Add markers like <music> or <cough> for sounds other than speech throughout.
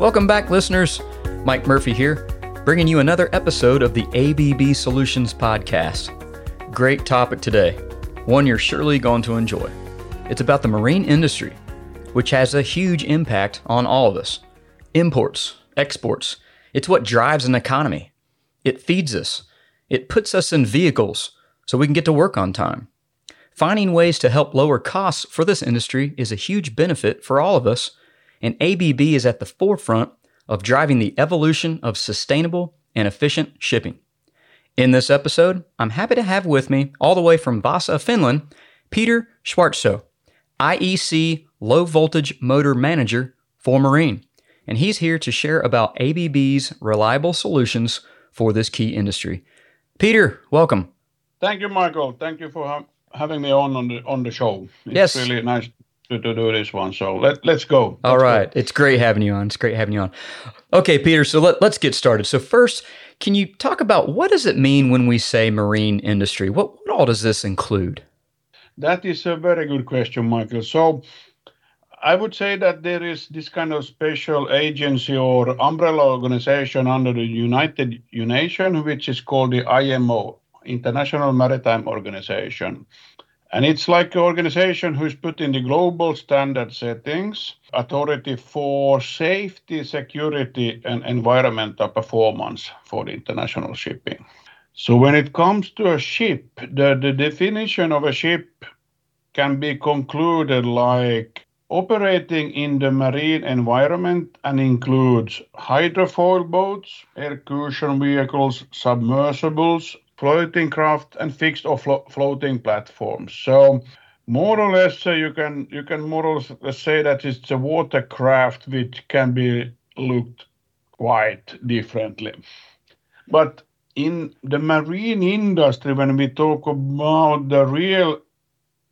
Welcome back, listeners. Mike Murphy here, bringing you another episode of the ABB Solutions Podcast. Great topic today, one you're surely going to enjoy. It's about the marine industry, which has a huge impact on all of us. Imports, exports, it's what drives an economy. It feeds us, it puts us in vehicles so we can get to work on time. Finding ways to help lower costs for this industry is a huge benefit for all of us, and ABB is at the forefront of driving the evolution of sustainable and efficient shipping. In this episode, I'm happy to have with me, all the way from Vasa, Finland, Peter Svartsjö, IEC Low Voltage Motor Manager for Marine, and he's here to share about ABB's reliable solutions for this key industry. Peter, welcome. Thank you, Michael. Thank you for ha- having me on on the on the show. It's Yes. really nice to, to do this one. So let let's go. All Let's go. It's great having you on. It's great having you on. Okay, Peter, so let, let's get started. So first, can you talk about what does it mean when we say marine industry? What, what all does this include? That is a very good question, Michael. So I would say that there is this kind of special agency or umbrella organization under the United Nations, which is called the IMO, International Maritime Organization. And it's like an organization who's putting the global standard settings, eh, authority for safety, security, and environmental performance for the international shipping. So when it comes to a ship, the, the definition of a ship can be concluded like operating in the marine environment and includes hydrofoil boats, excursion vehicles, submersibles, floating craft, and fixed or flo- floating platforms. So more or less, uh, you can you can more or less say that it's a watercraft which can be looked quite differently. But in the marine industry, when we talk about the real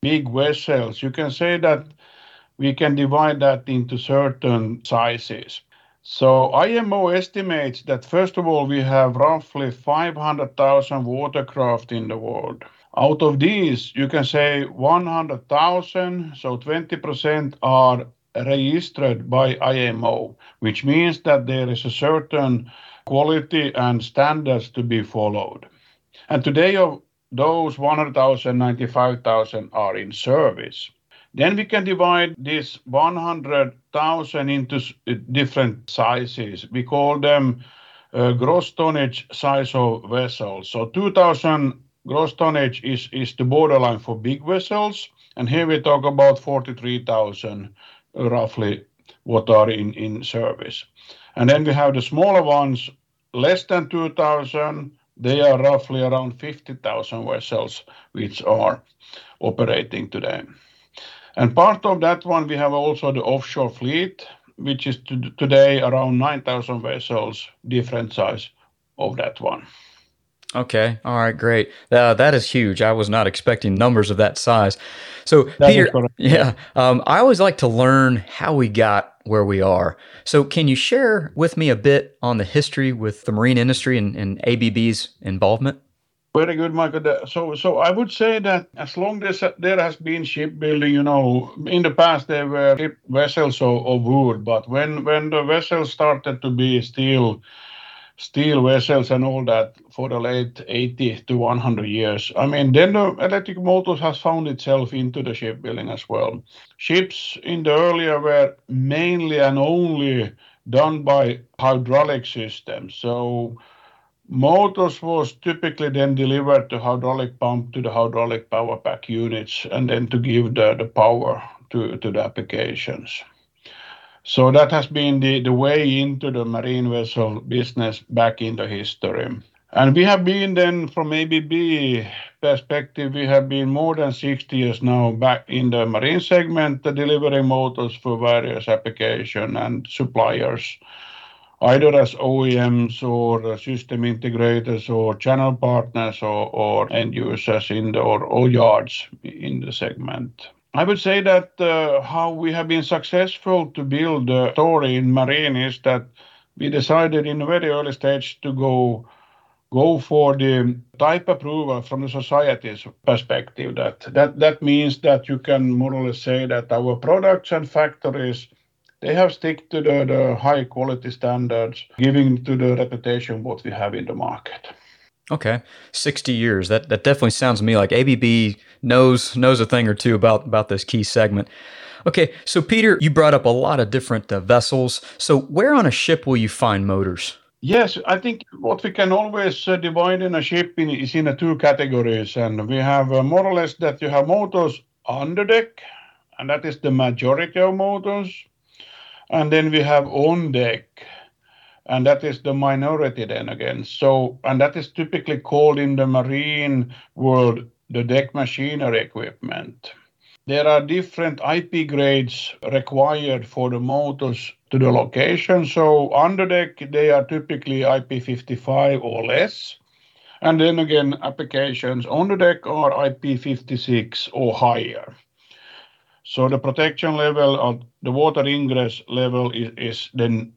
big vessels, you can say that we can divide that into certain sizes. So IMO estimates that first of all, we have roughly 500,000 watercraft in the world. Out of these, you can say 100,000, so 20% are registered by IMO, which means that there is a certain quality and standards to be followed. And today, of those 100,000, 95,000 are in service. Then we can divide this 100,000 into different sizes. We call them uh, gross tonnage size of vessels. So 2,000 gross tonnage is, is the borderline for big vessels. And here we talk about 43,000 uh, roughly what are in, in service. And then we have the smaller ones, less than 2,000. They are roughly around 50,000 vessels which are operating today. And part of that one, we have also the offshore fleet, which is today around 9,000 vessels, different size of that one. Okay. All right. Great. Uh, that is huge. I was not expecting numbers of that size. So, That Peter, <laughs> yeah, um, I always like to learn how we got where we are. So, can you share with me a bit on the history with the marine industry and, and ABB's involvement? Very good, Michael. Uh, so, so I would say that as long as there has been shipbuilding, you know, in the past there were vessels of, of wood, but when when the vessels started to be steel, steel vessels and all that for the late 80 to 100 years, I mean, then the electric motors has found itself into the shipbuilding as well. Ships in the earlier were mainly and only done by hydraulic systems, so Motors was typically then delivered to hydraulic pump to the hydraulic power pack units and then to give the, power to, the applications. So that has been the, way into the marine vessel business back in the history. And we have been then from ABB perspective, we have been more than 60 years now back in the marine segment, delivering motors for various application and suppliers either as OEMs or uh, system integrators or channel partners or, end users in the or, yards in the segment. I would say that uh, how we have been successful to build a story in marine is that we decided in a very early stage to go for the type approval from the society's perspective. That that that means that you can more or less say that our products and factories they have stick to the, the high quality standards, giving to the reputation what we have in the market. Okay, sixty years. That that definitely sounds to me like ABB knows knows a thing or two about about this key segment. Okay, so Peter, you brought up a lot of different uh, vessels. So where on a ship will you find motors? Yes, I think what we can always uh, divide in a ship in, is in a two categories, and we have uh, more or less that you have motors under deck, and that is the majority of motors, and then we have on deck, and that is the minority then again. So, and that is typically called in the marine world the deck machinery equipment. There are different IP grades required for the motors to the location. So under deck, they are typically IP55 or less. And then again, applications on the deck are IP56 or higher. So the protection level of the water ingress level is, then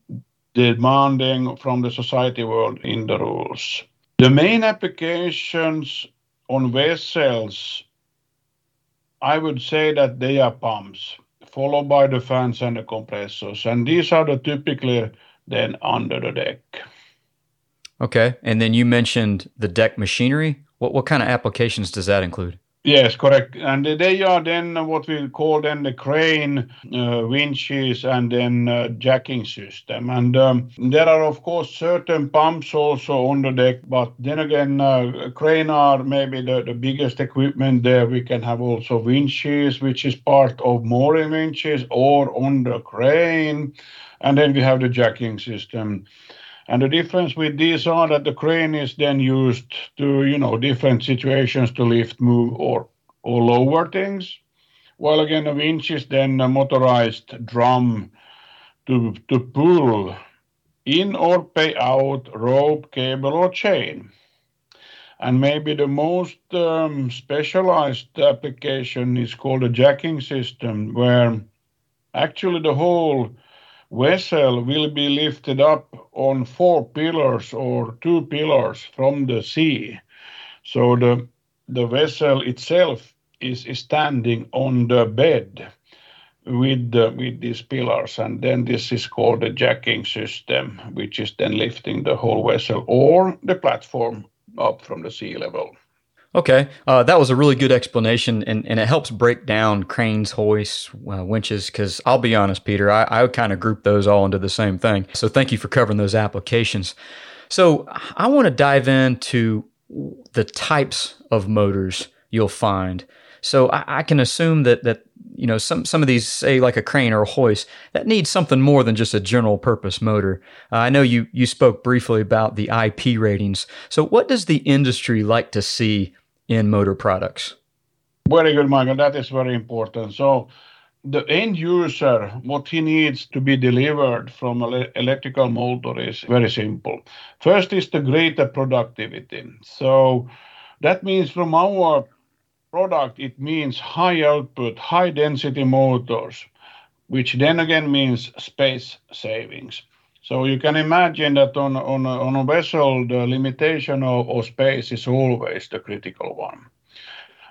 demanding from the society world in the rules. The main applications on vessels, I would say that they are pumps, followed by the fans and the compressors. And these are the typically then under the deck. Okay. And then you mentioned the deck machinery. What, what kind of applications does that include? Yes, correct. And they are then what we call then the crane uh, winches and then uh, jacking system. And um, there are of course certain pumps also on the deck, but then again, uh, crane are maybe the, the biggest equipment there. We can have also winches, which is part of mooring winches or on the crane. And then we have the jacking system. And the difference with these are that the crane is then used to, you know, different situations to lift, move, or or lower things. While again, a winch is then a motorized drum to to pull in or pay out rope, cable, or chain. And maybe the most um, specialized application is called a jacking system, where actually the whole vessel will be lifted up on four pillars or two pillars from the sea. So the the vessel itself is, standing on the bed with the, with these pillars, and then this is called the jacking system, which is then lifting the whole vessel or the platform up from the sea level. Okay, uh, that was a really good explanation, and, and it helps break down cranes, hoists, uh, winches. Because I'll be honest, Peter, I, I kind of group those all into the same thing. So thank you for covering those applications. So I want to dive into the types of motors you'll find. So I, I, can assume that that you know some some of these, say like a crane or a hoist, that needs something more than just a general purpose motor. Uh, I know you you spoke briefly about the IP ratings. So what does the industry like to see in motor products? Very good, Michael. That is very important. So the end user, what he needs to be delivered from an electrical motor is very simple. First is the greater productivity. So that means from our product, it means high output, high density motors, which then again means space savings. So you can imagine that on, on, on a vessel, the limitation of, of space is always the critical one.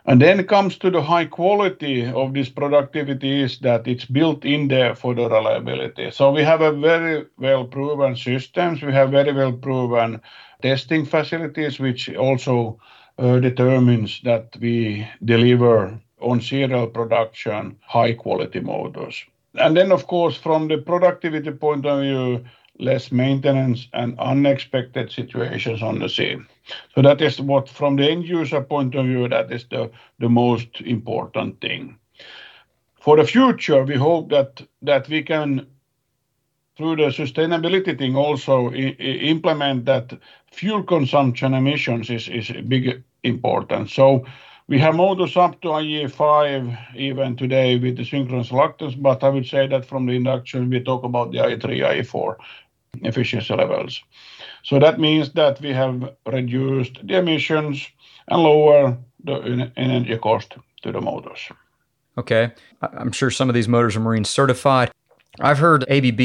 And then comes to the high quality of this productivity is that it's built in there for the reliability. So we have a very well proven systems. We have very well proven testing facilities, which also uh, determines that we deliver on serial production high quality motors. And then, of course, from the productivity point of view, less maintenance and unexpected situations on the sea. So that is what, from the end user point of view, that is the, most important thing. For the future, we hope that we can, through the sustainability thing, also implement that fuel consumption emissions is big important. So we have motors up to IE5 even today with the synchronous reluctance, but I would say that from the induction, we talk about the IE3, IE4 efficiency levels. So that means that we have reduced the emissions and lower the energy cost to the motors. Okay. I'm sure some of these motors are marine certified. I've heard ABB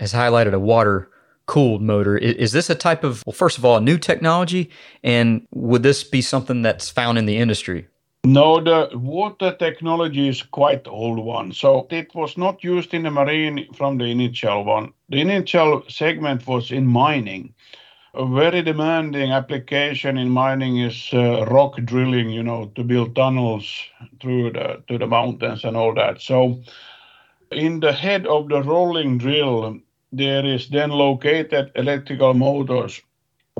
has, highlighted a water cooled motor. Is, is, this a type of, well, first of all, a new technology? And would this be something that's found in the industry? No, the water technology is quite old one. So it was not used in the marine from the initial one. The initial segment was in mining. A very demanding application in mining is uh, rock drilling, you know, to build tunnels through the to the mountains and all that. So in the head of the rolling drill, there is then located electrical motors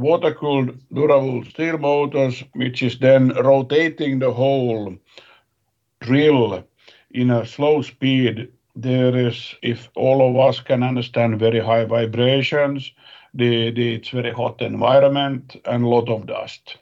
water-cooled durable steel motors, which is then rotating the whole drill in a slow speed. There is, if all of us can understand, very high vibrations. The, the, it's very hot environment and a lot of dust.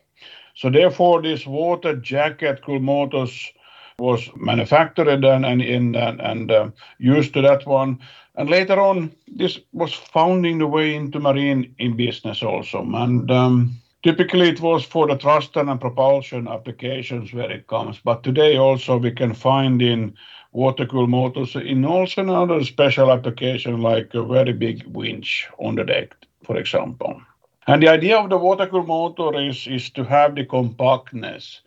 So therefore, this water jacket cool motors was manufactured and and and, and uh, used to that one. And later on, this was founding the way into marine in business also. And um, typically it was for the thrust and propulsion applications where it comes. But today also we can find in water cool motors in also another special application like a very big winch on the deck, for example. And the idea of the water cool motor is, is to have the compactness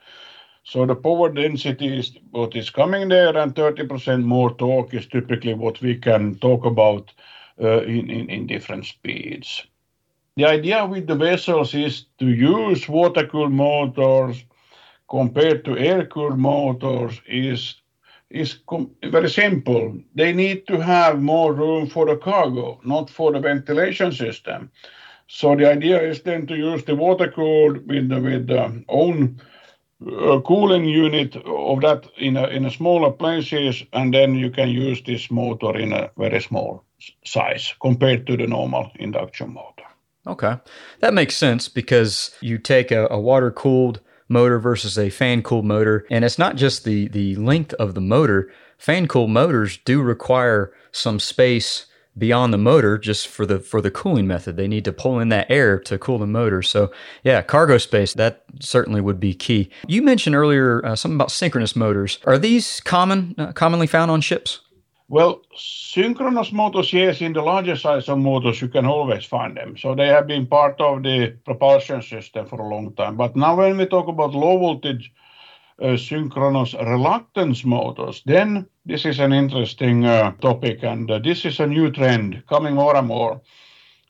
so the power density is what is coming there, and 30% more torque is typically what we can talk about uh, in different speeds. The idea with the vessels is to use water-cooled motors compared to air-cooled motors is very simple. They need to have more room for the cargo, not for the ventilation system. So the idea is then to use the water-cooled with the own a cooling unit of that in a, in a smaller places, and then you can use this motor in a very small size compared to the normal induction motor. Okay, that makes sense because you take a, a water cooled motor versus a fan cooled motor, and it's not just the the length of the motor. Fan cooled motors do require some space beyond the motor just for the for the cooling method. They need to pull in that air to cool the motor. So yeah, cargo space that certainly would be key. You mentioned earlier uh, something about synchronous motors. Are these common uh, commonly found on ships? Well, synchronous motors, yes, in the larger size of motors, you can always find them. So they have been part of the propulsion system for a long time. But now, when we talk about low voltage synchronous reluctance motors, then this is an interesting uh, topic, and uh, this is a new trend coming more and more.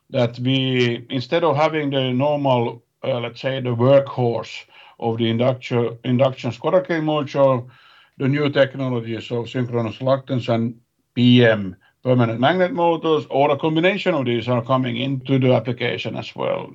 That we, instead of having the normal, let's say, the workhorse of the induction induction Schottky module, the new technologies of synchronous reluctance and PM permanent magnet motors or a combination of these are coming into the application as well.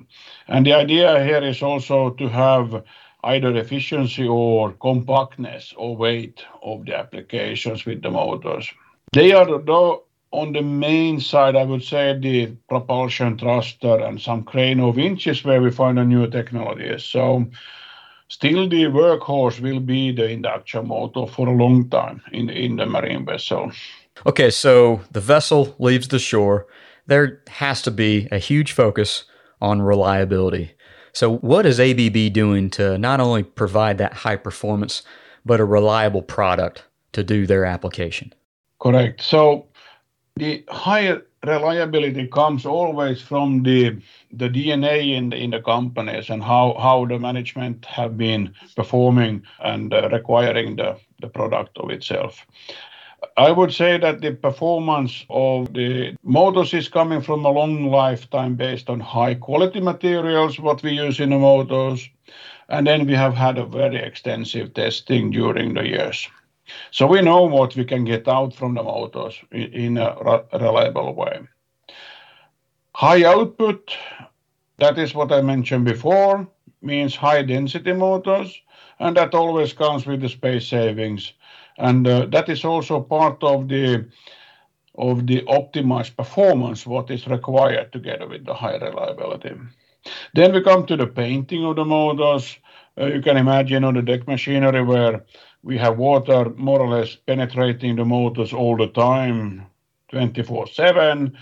And the idea here is also to have either efficiency or compactness or weight of the applications with the motors. They are though on the main side, I would say the propulsion thruster and some crane or winches where we find the new technologies. So still the workhorse will be the induction motor for a long time in, in the marine vessel. Okay, so the vessel leaves the shore. There has to be a huge focus on reliability. So, what is ABB doing to not only provide that high performance, but a reliable product to do their application? Correct. So, the higher reliability comes always from the the DNA in the, in the companies and how, how the management have been performing and uh, requiring the, the product of itself. I would say that the performance of the motors is coming from a long lifetime based on high quality materials, what we use in the motors. And then we have had a very extensive testing during the years. So we know what we can get out from the motors in a reliable way. High output, that is what I mentioned before, means high density motors, and that always comes with the space savings that is also part of the of the optimized performance, what is required together with the high reliability. Then we come to the painting of the motors. Uh, you can imagine on the deck machinery where we have water more or less penetrating the motors all the time, 24/7.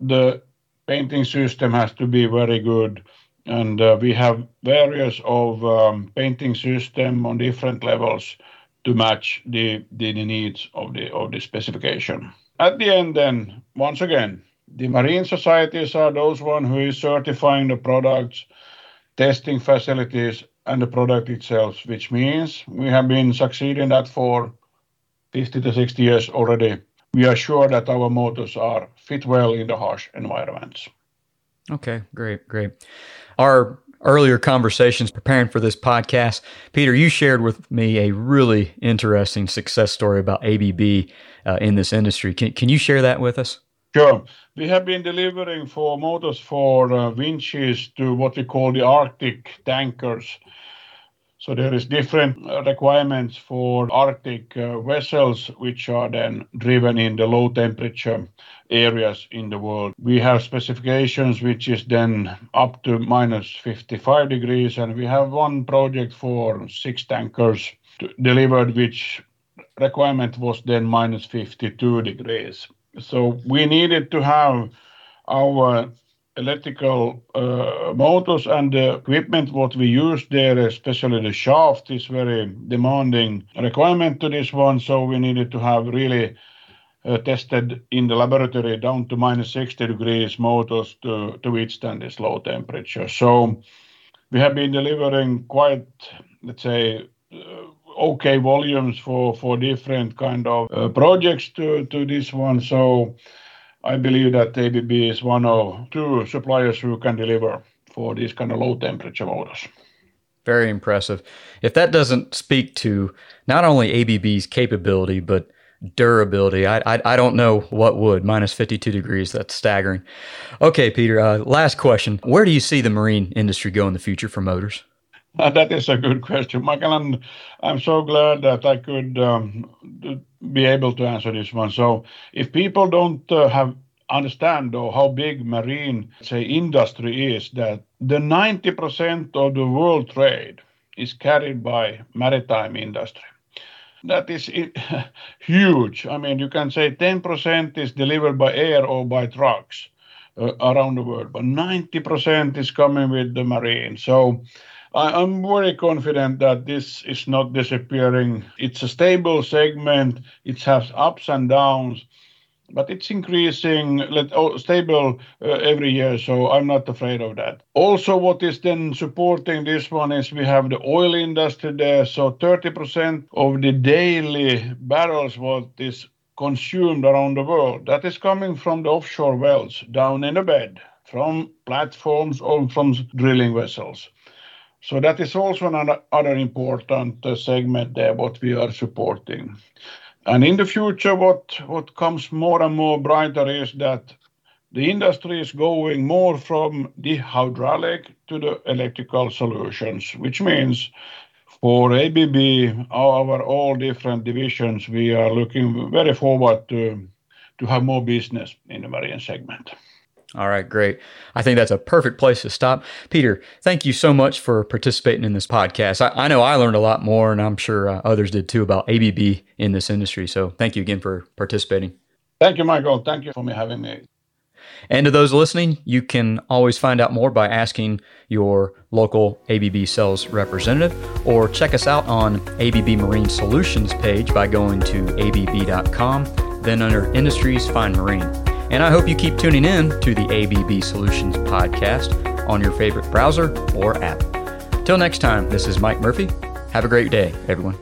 The painting system has to be very good, and uh, we have various of um, painting system on different levels to match the the needs of the specification. At the end then, once again, the marine societies are those one who is certifying the products, testing facilities, and the product itself, which means we have been succeeding that for 50 to 60 years already. We are sure that our motors are fit well in the harsh environments. Okay, great, great. Our earlier conversations preparing for this podcast, Peter, you shared with me a really interesting success story about ABB uh, in this industry. Can, can you share that with us? Sure. We have been delivering for motors for uh, winches to what we call the Arctic tankers. So there is different requirements for Arctic uh, vessels, which are then driven in the low temperature areas in the world. We have specifications which is then up to minus 55 degrees, and we have one project for six tankers delivered, which requirement was then minus 52 degrees. So we needed to have our electrical uh, motors and the equipment what we use there, especially the shaft, is very demanding requirement to this one. So we needed to have really tested in the laboratory down to minus 60 degrees motors to, withstand this low temperature. So we have been delivering quite, let's say, uh, okay volumes for different kind of uh, projects to to this one. So I believe that ABB is one of two suppliers who can deliver for these kind of low temperature motors. Very impressive. If that doesn't speak to not only ABB's capability but durability. I, I, I don't know what would. Minus 52 degrees. That's staggering. Okay, Peter. Uh, last question. Where do you see the marine industry go in the future for motors? that is a good question, Michael, and I'm so glad that I could um, be able to answer this one. So, if people don't uh, have understand though how big marine say industry is, that the 90% of the world trade is carried by maritime industry. That is <laughs> huge. I mean, you can say 10% is delivered by air or by trucks uh, around the world, but 90% is coming with the marine. So I'm very confident that this is not disappearing. It's a stable segment. It has ups and downs, but it's increasing, let oh, stable uh, every year. So I'm not afraid of that. Also, what is then supporting this one is we have the oil industry there. So 30% of the daily barrels what is consumed around the world that is coming from the offshore wells down in the bed from platforms or from drilling vessels. So that is also another important uh, segment there what we are supporting. And in the future, what, comes more and more brighter is that the industry is going more from the hydraulic to the electrical solutions, which means for ABB, our all different divisions, we are looking very forward to, to have more business in the marine segment. All right, great. I think that's a perfect place to stop. Peter, thank you so much for participating in this podcast. I, I know I learned a lot more, and I'm sure uh, others did too, about ABB in this industry. So thank you again for participating. Thank you, Michael. Thank you for me having me. And to those listening, you can always find out more by asking your local ABB sales representative or check us out on ABB Marine Solutions page by going to abb.com, then under Industries, find Marine. And I hope you keep tuning in to the ABB Solutions podcast on your favorite browser or app. Till next time, this is Mike Murphy. Have a great day, everyone.